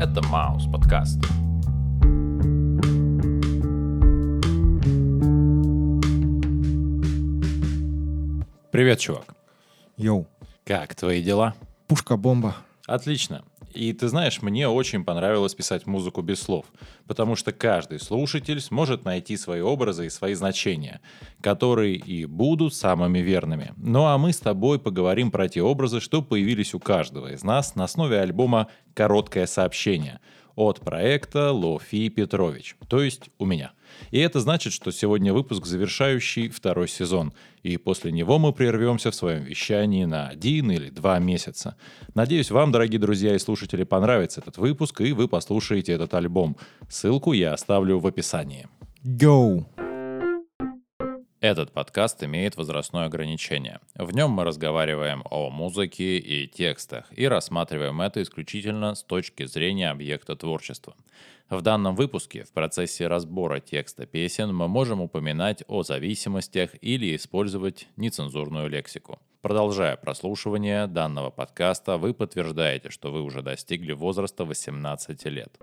Это Маус подкаст. Привет, чувак. Йоу, Как твои дела? пушка-бомба. Отлично. И ты знаешь, мне очень понравилось писать музыку без слов, потому что каждый слушатель сможет найти свои образы и свои значения, которые и будут самыми верными. Ну а мы с тобой поговорим про те образы, что появились у каждого из нас на основе альбома «Короткое сообщение» от проекта Лофи Петрович, то есть у меня. И это значит, что сегодня выпуск, завершающий второй сезон, и после него мы прервемся в своем вещании на один или два месяца. Надеюсь, вам, дорогие друзья и слушатели, понравится этот выпуск, и вы послушаете этот альбом. Ссылку я оставлю в описании. Go! Этот подкаст имеет возрастное ограничение. В нем мы разговариваем о музыке и текстах и рассматриваем это исключительно с точки зрения объекта творчества. В данном выпуске в процессе разбора текста песен мы можем упоминать о зависимостях или использовать нецензурную лексику. Продолжая прослушивание данного подкаста, вы подтверждаете, что вы уже достигли возраста 18 лет.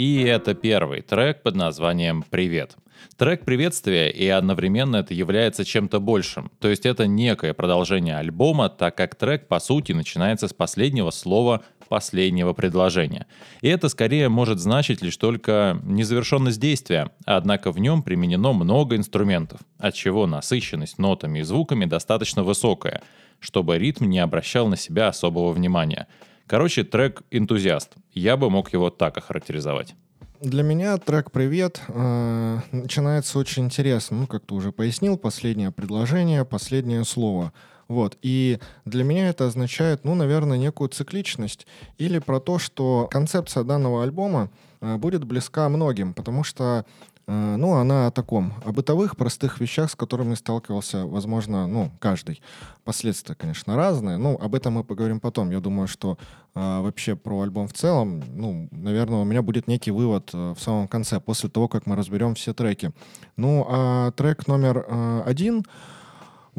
И это первый трек под названием «Привет». Трек приветствия, и одновременно это является чем-то большим. То есть это некое продолжение альбома, так как трек, по сути, начинается с последнего слова последнего предложения. И это скорее может значить лишь только незавершенность действия, однако в нем применено много инструментов, отчего насыщенность нотами и звуками достаточно высокая, чтобы ритм не обращал на себя особого внимания. Короче, трек «Энтузиаст». Я бы мог его так охарактеризовать. Для меня трек «Привет» э, начинается очень интересно. Ну, как ты уже пояснил, последнее предложение, последнее слово. Вот. И для меня это означает, ну, наверное, некую цикличность или про то, что концепция данного альбома э, будет близка многим, потому что ну, она о таком, о бытовых, простых вещах, с которыми сталкивался, возможно, ну, каждый. Последствия, конечно, разные. Ну, об этом мы поговорим потом. Я думаю, что э, вообще про альбом в целом, ну, наверное, у меня будет некий вывод э, в самом конце, после того, как мы разберем все треки. Ну, а трек номер э, один —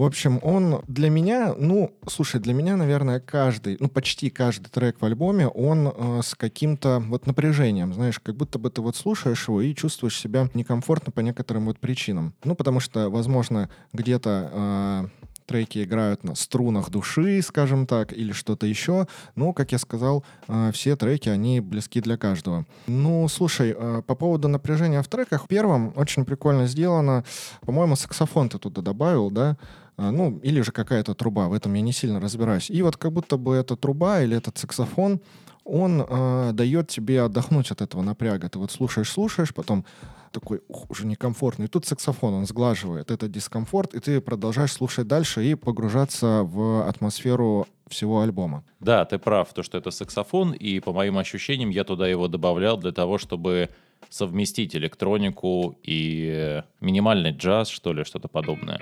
в общем, он для меня, ну, слушай, для меня, наверное, каждый, ну, почти каждый трек в альбоме, он э, с каким-то вот напряжением, знаешь, как будто бы ты вот слушаешь его и чувствуешь себя некомфортно по некоторым вот причинам. Ну, потому что, возможно, где-то э, треки играют на струнах души, скажем так, или что-то еще. Ну, как я сказал, э, все треки, они близки для каждого. Ну, слушай, э, по поводу напряжения в треках, в первом очень прикольно сделано. По-моему, саксофон ты туда добавил, да? А, ну, или же какая-то труба, в этом я не сильно разбираюсь. И вот как будто бы эта труба или этот саксофон, он э, дает тебе отдохнуть от этого напряга. Ты вот слушаешь, слушаешь, потом такой, ух, уже некомфортно. И тут саксофон, он сглаживает этот дискомфорт, и ты продолжаешь слушать дальше и погружаться в атмосферу всего альбома. Да, ты прав, то, что это саксофон, и по моим ощущениям я туда его добавлял для того, чтобы совместить электронику и минимальный джаз, что ли, что-то подобное.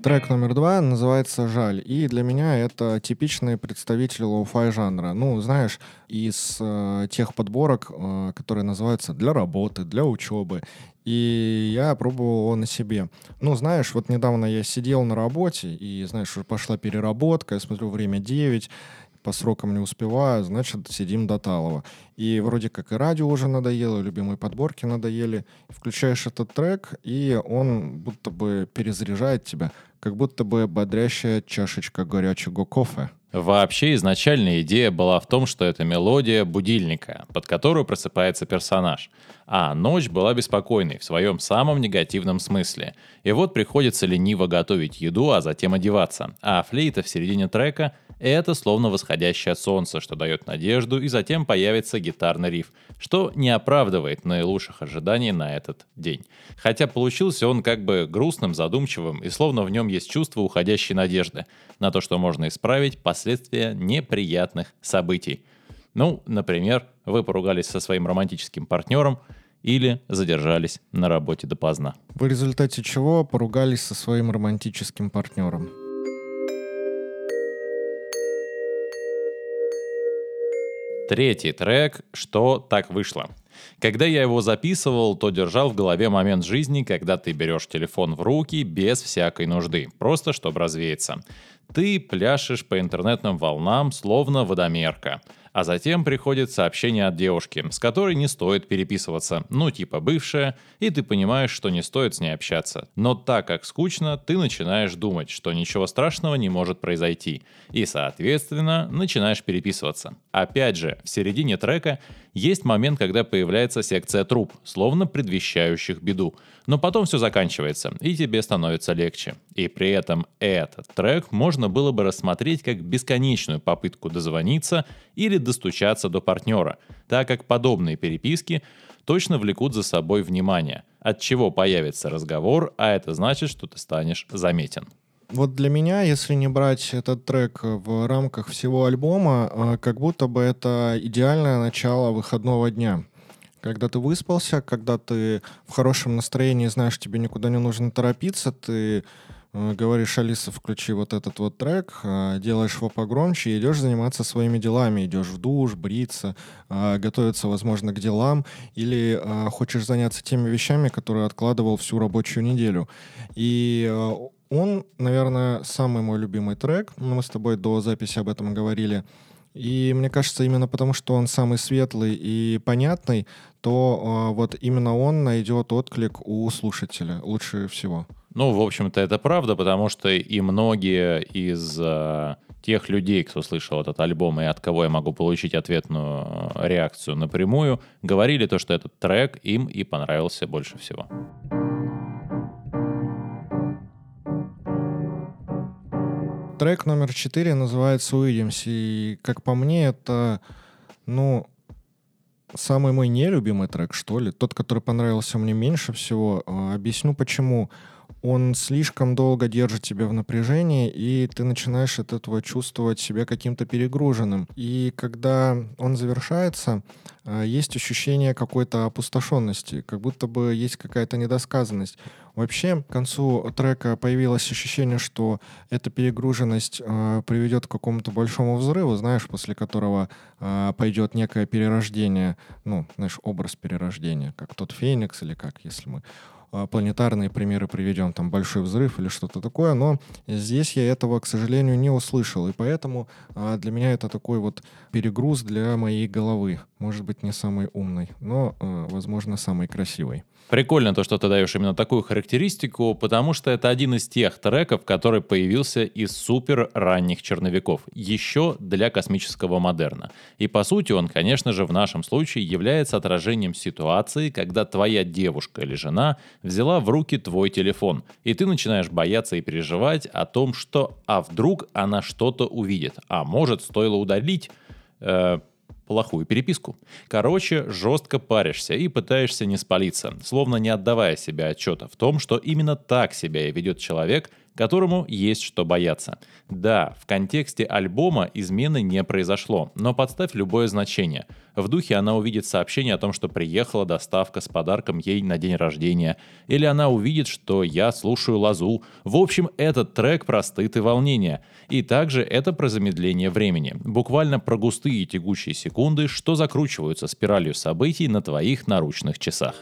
Трек номер два называется «Жаль», и для меня это типичный представитель lo-fi жанра. Ну, знаешь, из э, тех подборок, э, которые называются «Для работы», «Для учебы», и я пробовал его на себе. Ну, знаешь, вот недавно я сидел на работе, и, знаешь, уже пошла переработка, я смотрю, время 9, по срокам не успеваю, значит, сидим до талого. И вроде как и радио уже надоело, любимые подборки надоели. Включаешь этот трек, и он будто бы перезаряжает тебя, как будто бы бодрящая чашечка горячего кофе. Вообще изначальная идея была в том, что это мелодия будильника, под которую просыпается персонаж. А ночь была беспокойной в своем самом негативном смысле. И вот приходится лениво готовить еду, а затем одеваться. А флейта в середине трека — это словно восходящее солнце, что дает надежду, и затем появится гитарный риф, что не оправдывает наилучших ожиданий на этот день. Хотя получился он как бы грустным, задумчивым, и словно в нем есть чувство уходящей надежды на то, что можно исправить последствия неприятных событий. Ну, например, вы поругались со своим романтическим партнером или задержались на работе допоздна. В результате чего поругались со своим романтическим партнером. Третий трек «Что так вышло». Когда я его записывал, то держал в голове момент жизни, когда ты берешь телефон в руки без всякой нужды, просто чтобы развеяться. Ты пляшешь по интернетным волнам, словно водомерка. А затем приходит сообщение от девушки, с которой не стоит переписываться, ну типа бывшая, и ты понимаешь, что не стоит с ней общаться. Но так как скучно, ты начинаешь думать, что ничего страшного не может произойти. И, соответственно, начинаешь переписываться. Опять же, в середине трека есть момент, когда появляется секция труб, словно предвещающих беду. Но потом все заканчивается, и тебе становится легче. И при этом этот трек можно было бы рассмотреть как бесконечную попытку дозвониться или достучаться до партнера, так как подобные переписки точно влекут за собой внимание, от чего появится разговор, а это значит, что ты станешь заметен. Вот для меня, если не брать этот трек в рамках всего альбома, а, как будто бы это идеальное начало выходного дня. Когда ты выспался, когда ты в хорошем настроении, знаешь, тебе никуда не нужно торопиться, ты э, говоришь, Алиса, включи вот этот вот трек, э, делаешь его погромче идешь заниматься своими делами. Идешь в душ, бриться, готовиться, возможно, к делам, или хочешь заняться теми вещами, которые откладывал всю рабочую неделю. И он, наверное, самый мой любимый трек. Мы с тобой до записи об этом говорили. И мне кажется, именно потому, что он самый светлый и понятный, то э, вот именно он найдет отклик у слушателя лучше всего. Ну, в общем-то, это правда, потому что и многие из э, тех людей, кто слышал этот альбом и от кого я могу получить ответную реакцию напрямую, говорили то, что этот трек им и понравился больше всего. Трек номер четыре называется «Увидимся», и, как по мне, это, ну, самый мой нелюбимый трек, что ли, тот, который понравился мне меньше всего. А, объясню, почему. Он слишком долго держит тебя в напряжении, и ты начинаешь от этого чувствовать себя каким-то перегруженным. И когда он завершается, а, есть ощущение какой-то опустошенности, как будто бы есть какая-то недосказанность. Вообще, к концу трека появилось ощущение, что эта перегруженность э, приведет к какому-то большому взрыву, знаешь, после которого э, пойдет некое перерождение, ну, знаешь, образ перерождения, как тот Феникс или как, если мы планетарные примеры приведем, там большой взрыв или что-то такое, но здесь я этого, к сожалению, не услышал, и поэтому а, для меня это такой вот перегруз для моей головы. Может быть, не самый умный, но, а, возможно, самый красивый. Прикольно то, что ты даешь именно такую характеристику, потому что это один из тех треков, который появился из супер ранних черновиков, еще для космического модерна. И по сути он, конечно же, в нашем случае является отражением ситуации, когда твоя девушка или жена взяла в руки твой телефон, и ты начинаешь бояться и переживать о том, что а вдруг она что-то увидит, а может стоило удалить э, плохую переписку. Короче, жестко паришься и пытаешься не спалиться, словно не отдавая себе отчета в том, что именно так себя и ведет человек, которому есть что бояться. Да, в контексте альбома измены не произошло, но подставь любое значение. В духе она увидит сообщение о том, что приехала доставка с подарком ей на день рождения, или она увидит, что я слушаю лазу. В общем, этот трек про стыд и волнение. И также это про замедление времени. Буквально про густые тягучие секунды, что закручиваются спиралью событий на твоих наручных часах.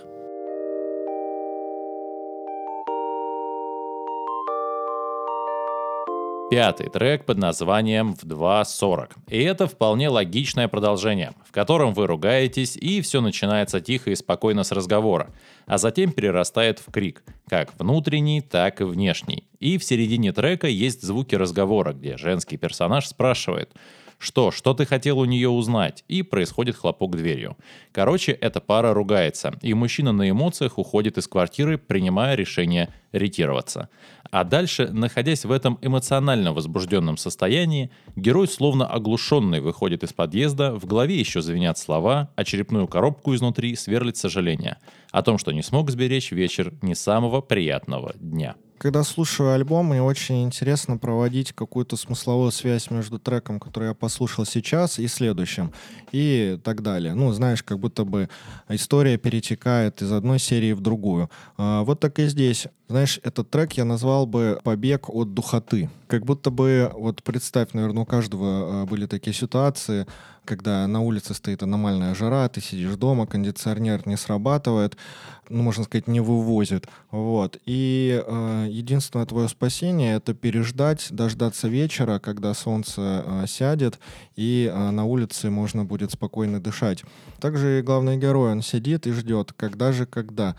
Пятый трек под названием «В 2.40». И это вполне логичное продолжение, в котором вы ругаетесь, и все начинается тихо и спокойно с разговора, а затем перерастает в крик, как внутренний, так и внешний. И в середине трека есть звуки разговора, где женский персонаж спрашивает – что, что ты хотел у нее узнать? И происходит хлопок дверью. Короче, эта пара ругается, и мужчина на эмоциях уходит из квартиры, принимая решение ретироваться. А дальше, находясь в этом эмоционально возбужденном состоянии, герой словно оглушенный выходит из подъезда, в голове еще звенят слова, а черепную коробку изнутри сверлит сожаление о том, что не смог сберечь вечер не самого приятного дня. Когда слушаю альбом, мне очень интересно проводить какую-то смысловую связь между треком, который я послушал сейчас, и следующим, и так далее. Ну, знаешь, как будто бы история перетекает из одной серии в другую. А, вот так и здесь. Знаешь, этот трек я назвал бы «Побег от духоты». Как будто бы, вот представь, наверное, у каждого а, были такие ситуации, когда на улице стоит аномальная жара, ты сидишь дома, кондиционер не срабатывает, ну, можно сказать, не вывозит. Вот. И э, единственное твое спасение — это переждать, дождаться вечера, когда солнце э, сядет, и э, на улице можно будет спокойно дышать. Также и главный герой, он сидит и ждет, когда же, когда.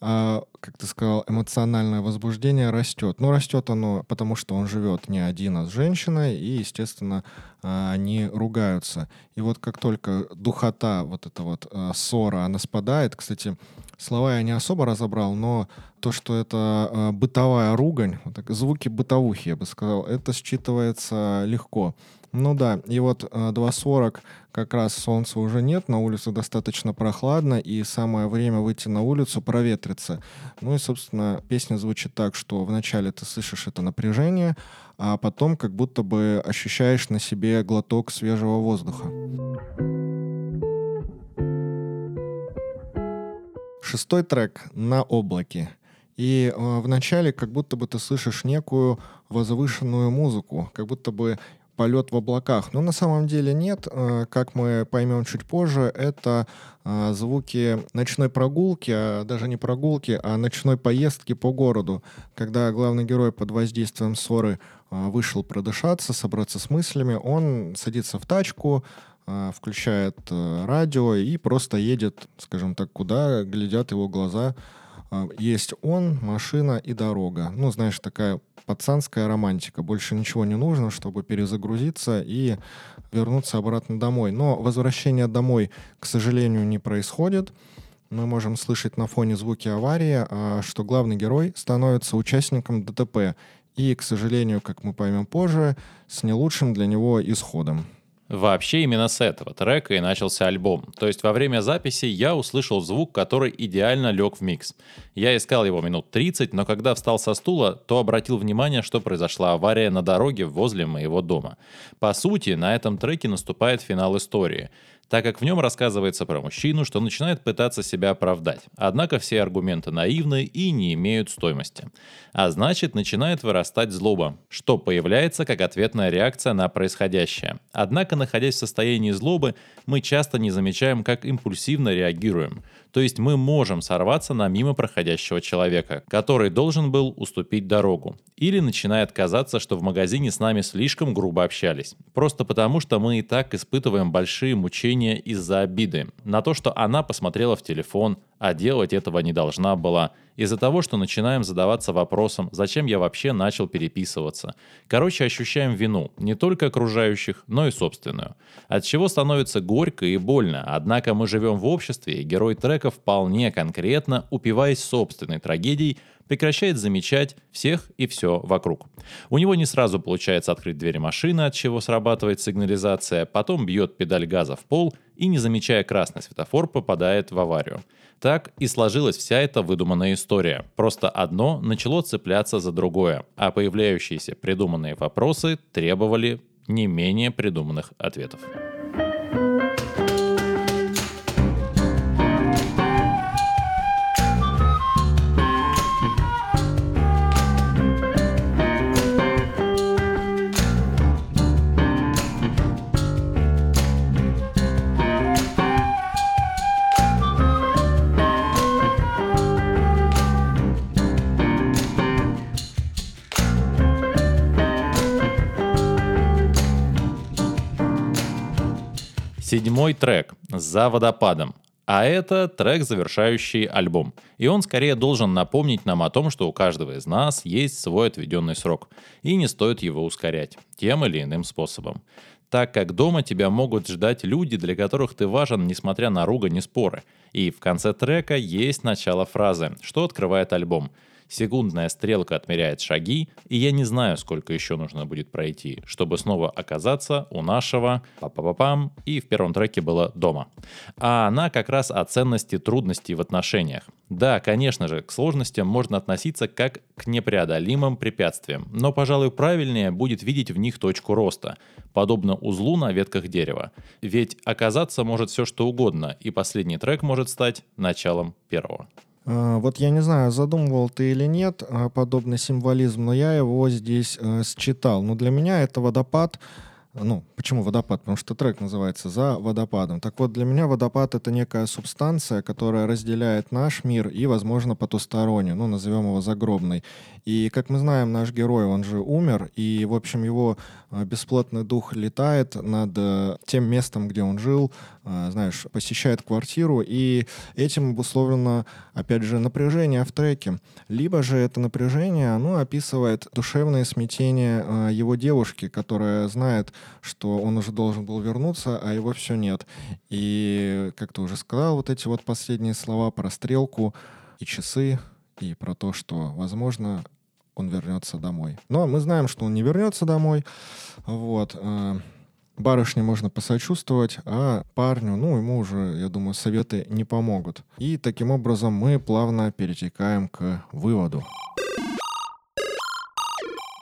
А, как ты сказал, эмоциональное возбуждение растет. Ну, растет оно, потому что он живет не один, а с женщиной, и, естественно, а, они ругаются. И вот как только духота, вот эта вот а, ссора, она спадает, кстати, слова я не особо разобрал, но то, что это э, бытовая ругань, вот так, звуки бытовухи, я бы сказал, это считывается легко. Ну да, и вот э, 2.40 как раз солнца уже нет, на улице достаточно прохладно, и самое время выйти на улицу, проветриться. Ну и, собственно, песня звучит так, что вначале ты слышишь это напряжение, а потом как будто бы ощущаешь на себе глоток свежего воздуха. Шестой трек «На облаке». И э, вначале как будто бы ты слышишь некую возвышенную музыку, как будто бы полет в облаках. Но на самом деле нет. Э, как мы поймем чуть позже, это э, звуки ночной прогулки, а даже не прогулки, а ночной поездки по городу, когда главный герой под воздействием ссоры э, вышел продышаться, собраться с мыслями, он садится в тачку, включает э, радио и просто едет, скажем так, куда глядят его глаза. А, есть он, машина и дорога. Ну, знаешь, такая пацанская романтика. Больше ничего не нужно, чтобы перезагрузиться и вернуться обратно домой. Но возвращение домой, к сожалению, не происходит. Мы можем слышать на фоне звуки аварии, а, что главный герой становится участником ДТП. И, к сожалению, как мы поймем позже, с не лучшим для него исходом. Вообще именно с этого трека и начался альбом. То есть во время записи я услышал звук, который идеально лег в микс. Я искал его минут 30, но когда встал со стула, то обратил внимание, что произошла авария на дороге возле моего дома. По сути, на этом треке наступает финал истории так как в нем рассказывается про мужчину, что начинает пытаться себя оправдать. Однако все аргументы наивны и не имеют стоимости. А значит, начинает вырастать злоба, что появляется как ответная реакция на происходящее. Однако, находясь в состоянии злобы, мы часто не замечаем, как импульсивно реагируем. То есть мы можем сорваться на мимо проходящего человека, который должен был уступить дорогу. Или начинает казаться, что в магазине с нами слишком грубо общались. Просто потому, что мы и так испытываем большие мучения из-за обиды. На то, что она посмотрела в телефон, а делать этого не должна была. Из-за того, что начинаем задаваться вопросом, зачем я вообще начал переписываться. Короче, ощущаем вину, не только окружающих, но и собственную. От чего становится горько и больно, однако мы живем в обществе, и герой трека вполне конкретно, упиваясь собственной трагедией, прекращает замечать всех и все вокруг. У него не сразу получается открыть двери машины, от чего срабатывает сигнализация, потом бьет педаль газа в пол и, не замечая красный светофор, попадает в аварию. Так и сложилась вся эта выдуманная история. Просто одно начало цепляться за другое, а появляющиеся придуманные вопросы требовали не менее придуманных ответов. Седьмой трек «За водопадом». А это трек, завершающий альбом. И он скорее должен напомнить нам о том, что у каждого из нас есть свой отведенный срок. И не стоит его ускорять тем или иным способом. Так как дома тебя могут ждать люди, для которых ты важен, несмотря на ругань и споры. И в конце трека есть начало фразы, что открывает альбом – Секундная стрелка отмеряет шаги, и я не знаю, сколько еще нужно будет пройти, чтобы снова оказаться у нашего па-па-па-пам, и в первом треке было дома. А она как раз о ценности трудностей в отношениях. Да, конечно же, к сложностям можно относиться как к непреодолимым препятствиям, но, пожалуй, правильнее будет видеть в них точку роста, подобно узлу на ветках дерева. Ведь оказаться может все что угодно, и последний трек может стать началом первого. А, вот я не знаю, задумывал ты или нет а, подобный символизм, но я его здесь э, считал. Но для меня это водопад ну, почему водопад? Потому что трек называется «За водопадом». Так вот, для меня водопад — это некая субстанция, которая разделяет наш мир и, возможно, потусторонний, ну, назовем его загробный. И, как мы знаем, наш герой, он же умер, и, в общем, его э, бесплотный дух летает над э, тем местом, где он жил, э, знаешь, посещает квартиру, и этим обусловлено, опять же, напряжение в треке. Либо же это напряжение, оно описывает душевное смятение его девушки, которая знает, что он уже должен был вернуться, а его все нет. И, как ты уже сказал, вот эти вот последние слова про стрелку и часы, и про то, что, возможно, он вернется домой. Но мы знаем, что он не вернется домой. Вот. Э, барышне можно посочувствовать, а парню, ну, ему уже, я думаю, советы не помогут. И таким образом мы плавно перетекаем к выводу.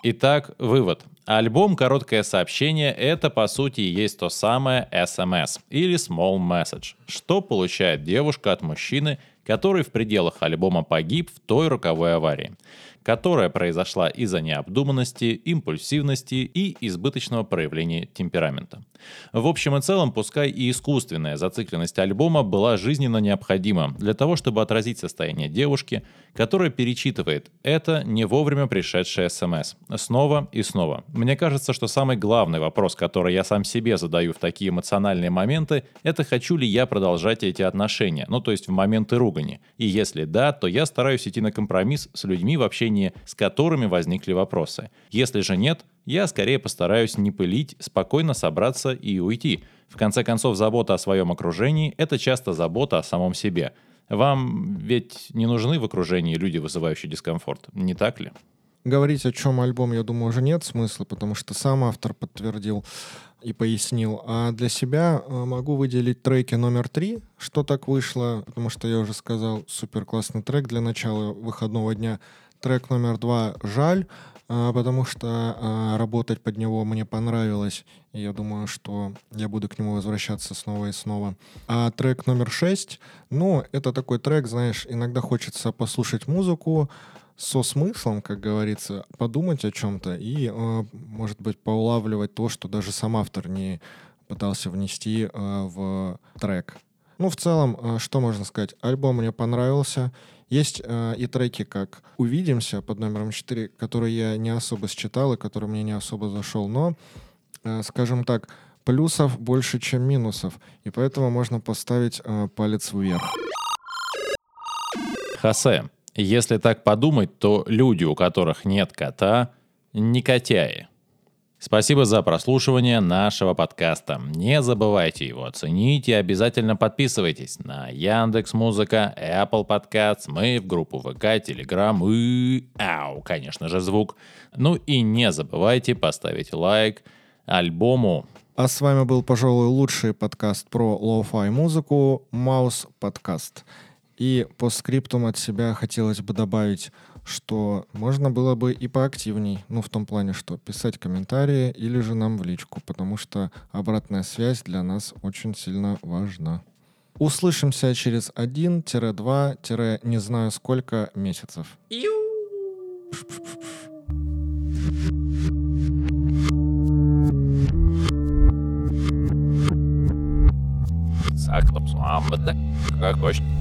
Итак, вывод. Альбом «Короткое сообщение» — это, по сути, и есть то самое SMS или Small Message. Что получает девушка от мужчины, который в пределах альбома погиб в той роковой аварии которая произошла из-за необдуманности, импульсивности и избыточного проявления темперамента. В общем и целом, пускай и искусственная зацикленность альбома была жизненно необходима для того, чтобы отразить состояние девушки, которая перечитывает это не вовремя пришедшее СМС. Снова и снова. Мне кажется, что самый главный вопрос, который я сам себе задаю в такие эмоциональные моменты, это хочу ли я продолжать эти отношения, ну то есть в моменты ругани. И если да, то я стараюсь идти на компромисс с людьми в общении, с которыми возникли вопросы. Если же нет, я скорее постараюсь не пылить, спокойно собраться и уйти. В конце концов, забота о своем окружении – это часто забота о самом себе. Вам ведь не нужны в окружении люди, вызывающие дискомфорт, не так ли? Говорить о чем альбом, я думаю, уже нет смысла, потому что сам автор подтвердил и пояснил. А для себя э, могу выделить треки номер три, что так вышло, потому что я уже сказал, супер классный трек для начала выходного дня. Трек номер два «Жаль», а, потому что а, работать под него мне понравилось, и я думаю, что я буду к нему возвращаться снова и снова. А трек номер шесть, ну, это такой трек, знаешь, иногда хочется послушать музыку, со смыслом, как говорится, подумать о чем-то и, а, может быть, поулавливать то, что даже сам автор не пытался внести в трек. Ну, в целом, что можно сказать? Альбом мне понравился. Есть э, и треки, как «Увидимся» под номером 4, который я не особо считал и который мне не особо зашел, но, э, скажем так, плюсов больше, чем минусов, и поэтому можно поставить э, палец вверх. Хосе, если так подумать, то люди, у которых нет кота, не котяи. Спасибо за прослушивание нашего подкаста. Не забывайте его оценить и обязательно подписывайтесь на Яндекс Музыка, Apple Podcasts, мы в группу ВК, Telegram и, ау, конечно же, звук. Ну и не забывайте поставить лайк альбому. А с вами был, пожалуй, лучший подкаст про lo-fi музыку Mouse Podcast. И постскриптум от себя хотелось бы добавить что можно было бы и поактивней, ну, в том плане, что писать комментарии или же нам в личку, потому что обратная связь для нас очень сильно важна. Услышимся через 1-2- не знаю сколько месяцев. Saklapsvām, bet ne kā košķi.